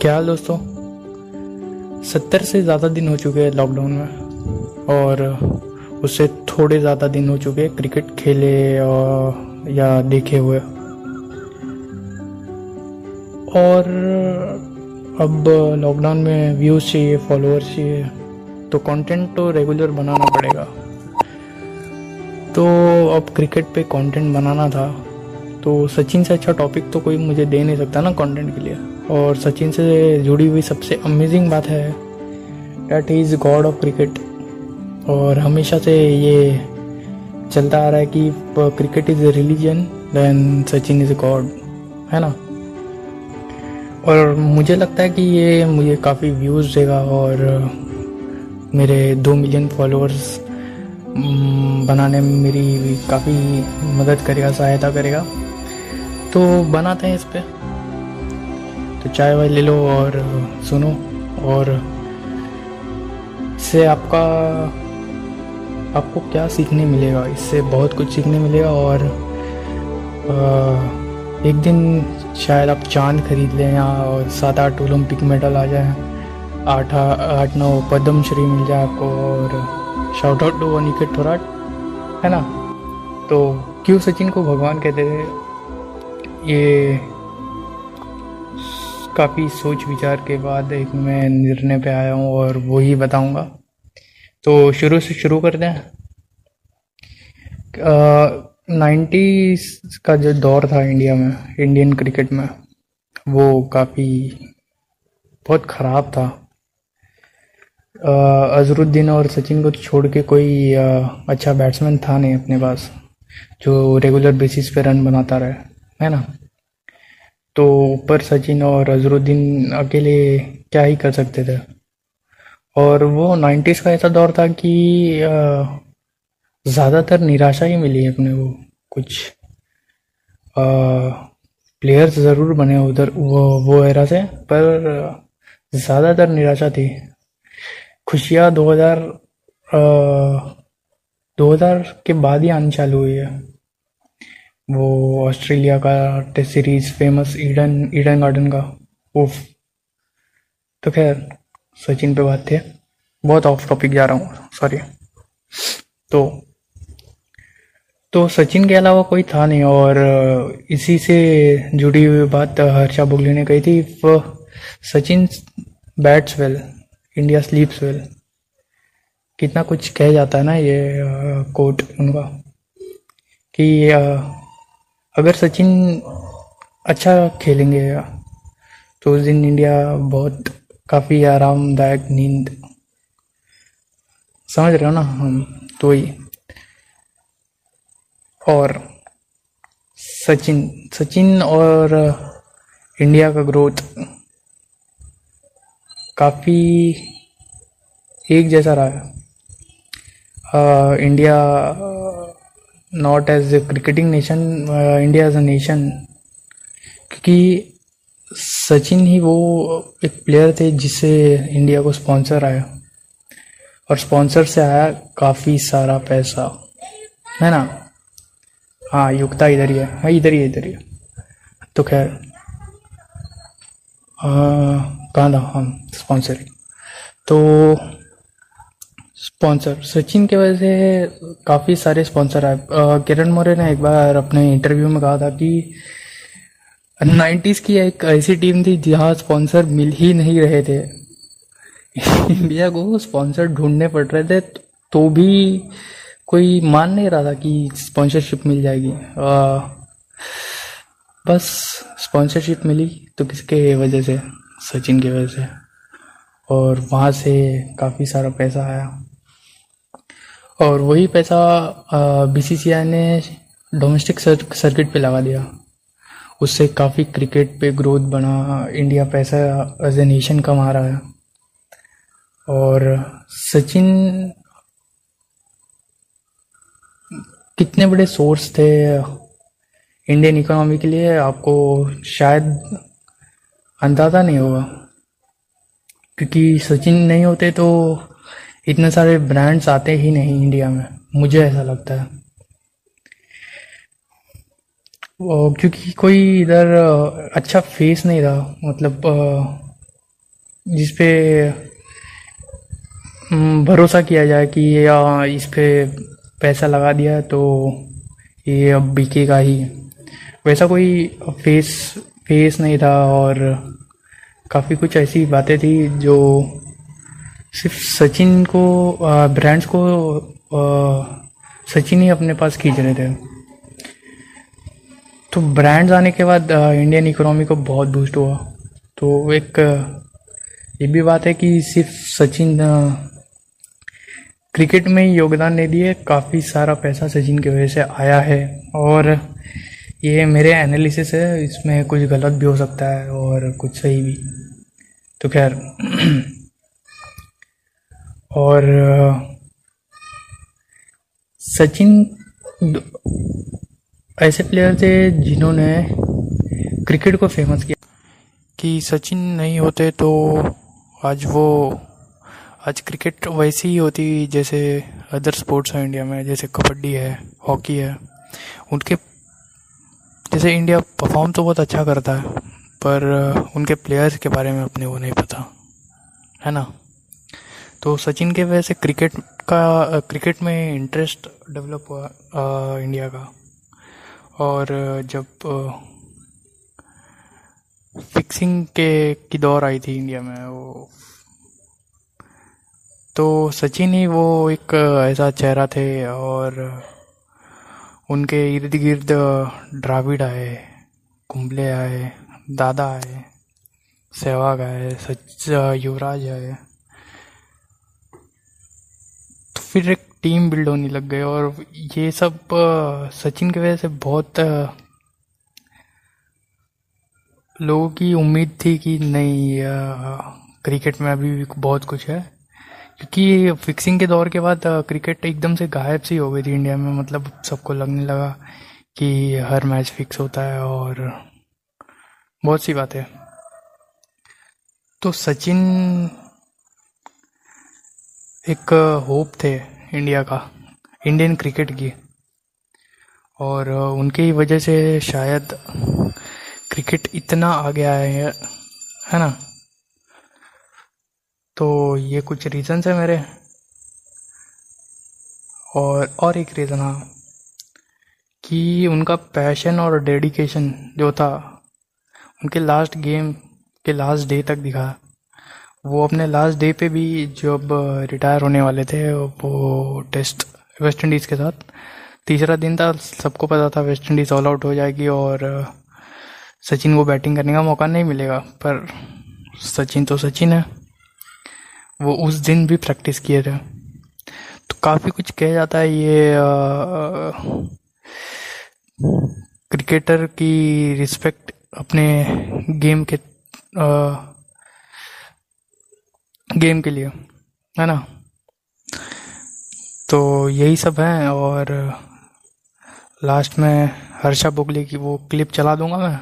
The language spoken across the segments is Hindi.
क्या हाल दोस्तों? सत्तर से ज़्यादा दिन हो चुके हैं लॉकडाउन में और उससे थोड़े ज़्यादा दिन हो चुके हैं क्रिकेट खेले और या देखे हुए। और अब लॉकडाउन में व्यूज़ चाहिए फॉलोअर्स चाहिए तो कंटेंट तो रेगुलर बनाना पड़ेगा। तो अब क्रिकेट पे कंटेंट बनाना था। तो सचिन से अच्छा टॉपिक तो कोई मुझे दे नहीं सकता ना कंटेंट के लिए। और सचिन से जुड़ी हुई सबसे अमेजिंग बात है that is god of cricket और हमेशा से ये चलता आ रहा है कि cricket is a religion then Sachin is a god है ना? और मुझे लगता है कि ये मुझे काफ़ी व्यूज़ देगा और मेरे दो मिलियन फॉलोअर्स बनाने में मेरी काफ़ी मदद करेगा, सहायता करेगा। तो बनाते हैं इस पर तो चाय वाय ले लो और सुनो। और इससे आपका, आपको क्या सीखने मिलेगा? इससे बहुत कुछ सीखने मिलेगा और एक दिन शायद आप चाँद खरीद लें या और सात आठ ओलंपिक मेडल आ जाए। आठ आठ, नौ पद्म श्री मिल जाए आपको और shout out to Aniket Thorat है ना? तो क्यों सचिन को भगवान कहते थे? ये काफ़ी सोच विचार के बाद एक मैं निर्णय पे आया हूँ और वो ही बताऊँगा। तो शुरू से शुरू कर दें नाइन्टीज का जो दौर था इंडिया में, इंडियन क्रिकेट में, वो काफ़ी बहुत ख़राब था। अजरुद्दीन और सचिन को छोड़ के कोई अच्छा बैट्समैन था नहीं अपने पास जो रेगुलर बेसिस पे रन बनाता रहे है ना? तो ऊपर सचिन और अजरुद्दीन अकेले क्या ही कर सकते थे? और वो नाइन्टीज़ का ऐसा दौर था कि ज़्यादातर निराशा ही मिली अपने को कुछ आ, प्लेयर्स ज़रूर बने उधर वो वो एरा से पर ज़्यादातर निराशा थी। खुशियाँ 2000 2000 के बाद ही आनी चालू हुई है। वो ऑस्ट्रेलिया का test series famous Eden Eden garden का। उफ। तो खैर, सचिन पे बात थे। बहुत ऑफ़ टॉपिक जा रहा हूँ सॉरी तो तो सचिन के अलावा कोई था नहीं और इसी से जुड़ी हुई बात हर्षा बुगली ने कही थी Sachin bats well India sleeps well कितना कुछ कह जाता है ना ये कोट उनका, कि अगर सचिन अच्छा खेलेंगे तो उस दिन इंडिया बहुत काफ़ी आरामदायक नींद, समझ रहे हो ना हम? तो ही और सचिन सचिन और इंडिया का ग्रोथ काफ़ी एक जैसा रहा है। India not as a cricketing nation India as a nation क्योंकि सचिन ही वो एक प्लेयर थे जिससे इंडिया को स्पॉन्सर आया। और स्पॉन्सर से आया काफ़ी सारा पैसा। है ना? हाँ युक्ता इधर ही है। हाँ इधर ही है, इधर ही। तो खैर कहाँ था? हम स्पॉन्सर तो स्पॉन्सर सचिन के वजह से काफ़ी सारे स्पॉन्सर आए। किरण मौर्य ने एक बार अपने इंटरव्यू में कहा था कि नाइन्टीज की एक ऐसी टीम थी जहाँ स्पॉन्सर मिल ही नहीं रहे थे। इंडिया को स्पॉन्सर ढूँढने पड़ रहे थे तो भी कोई मान नहीं रहा था कि स्पॉन्सरशिप मिल जाएगी। आ, बस स्पॉन्सरशिप मिली तो किसके वजह से? सचिन की वजह से। और वहाँ से काफ़ी सारा पैसा आया। और वही पैसा बीसीसीआई ने डोमेस्टिक सर्किट पे लगा दिया। उससे काफ़ी क्रिकेट पे ग्रोथ बना इंडिया पैसा एज ए नेशन कमा रहा है। और सचिन कितने बड़े सोर्स थे? इंडियन इकोनॉमी के लिए आपको शायद अंदाज़ा नहीं होगा। क्योंकि सचिन नहीं होते तो इतने सारे ब्रांड्स आते ही नहीं इंडिया में, मुझे ऐसा लगता है। क्योंकि कोई इधर अच्छा फेस नहीं रहा मतलब जिस पे भरोसा किया जाए कि या इस पे पैसा लगा दिया तो ये अब बिकेगा ही। वैसा कोई फेस फेस नहीं था और काफ़ी कुछ ऐसी बातें थी जो सिर्फ़ सचिन को ब्रांड्स को सचिन ही अपने पास खींच रहे थे। तो ब्रांड्स आने के बाद इंडियन इकोनॉमी को बहुत बूस्ट हुआ। तो एक, ये भी बात है कि सिर्फ़ सचिन क्रिकेट में योगदान नहीं दिए, काफ़ी सारा पैसा सचिन की वजह से आया है। और ये मेरे एनालिसिस है, इसमें कुछ गलत भी हो सकता है और कुछ सही भी। तो खैर, और, सचिन ऐसे प्लेयर थे जिन्होंने क्रिकेट को फ़ेमस किया। कि सचिन नहीं होते तो आज वो, आज क्रिकेट वैसी ही होती जैसे अदर स्पोर्ट्स हैं इंडिया में, जैसे कबड्डी है, हॉकी है। उनके जैसे इंडिया परफॉर्म तो बहुत अच्छा करता है पर उनके प्लेयर्स के बारे में अपने को नहीं पता है ना? तो सचिन के वजह से क्रिकेट का क्रिकेट में इंटरेस्ट डेवलप हुआ आ, इंडिया का। और जब आ, फिक्सिंग के की दौर आई थी इंडिया में वो तो सचिन ही वो एक ऐसा चेहरा थे और उनके इर्द गिर्द द्राविड आए, कुंबले आए, दादा आए, सहवाग आए, सच, युवराज आए। तो फिर एक टीम बिल्ड होने लग गए और ये सब, सचिन की वजह से बहुत, लोगों की उम्मीद थी कि नहीं, क्रिकेट में अभी भी बहुत कुछ है। क्योंकि फिक्सिंग के दौर के बाद क्रिकेट एकदम से गायब सी हो गई थी इंडिया में। मतलब सबको लगने लगा कि हर मैच फिक्स होता है और बहुत सी बातें। तो सचिन एक होप थे इंडिया का इंडियन क्रिकेट की। और उनके ही वजह से शायद क्रिकेट इतना आगे आया है है ना? तो ये कुछ रीजंस है मेरे। और और एक रीज़न हाँ। कि उनका पैशन और डेडिकेशन जो था, उनके लास्ट गेम के लास्ट डे तक दिखा। वो अपने लास्ट डे पे भी जब रिटायर होने वाले थे, वो टेस्ट वेस्ट इंडीज़ के साथ। तीसरा दिन था, सबको पता था वेस्ट इंडीज़ ऑल आउट हो जाएगी और सचिन को बैटिंग करने का मौका नहीं मिलेगा, पर सचिन तो सचिन है। वो उस दिन भी प्रैक्टिस किए थे। तो काफ़ी कुछ कहा जाता है ये आ, क्रिकेटर की रिस्पेक्ट अपने गेम के आ, गेम के लिए है ना? तो यही सब है और लास्ट में हर्षा बोगले की वो क्लिप चला दूँगा मैं।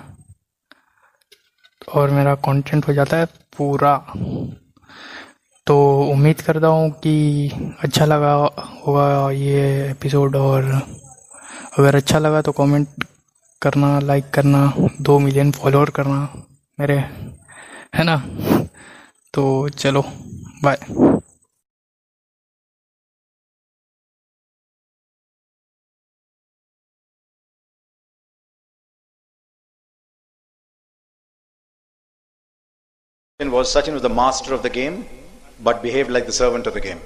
और मेरा कंटेंट हो जाता है पूरा। तो उम्मीद करता हूँ कि अच्छा लगा होगा ये एपिसोड और अगर अच्छा लगा तो कमेंट करना लाइक करना दो मिलियन फॉलोअर करना मेरे है ना? तो चलो bye was Sachin was the master of the game, but behaved like the servant of the game.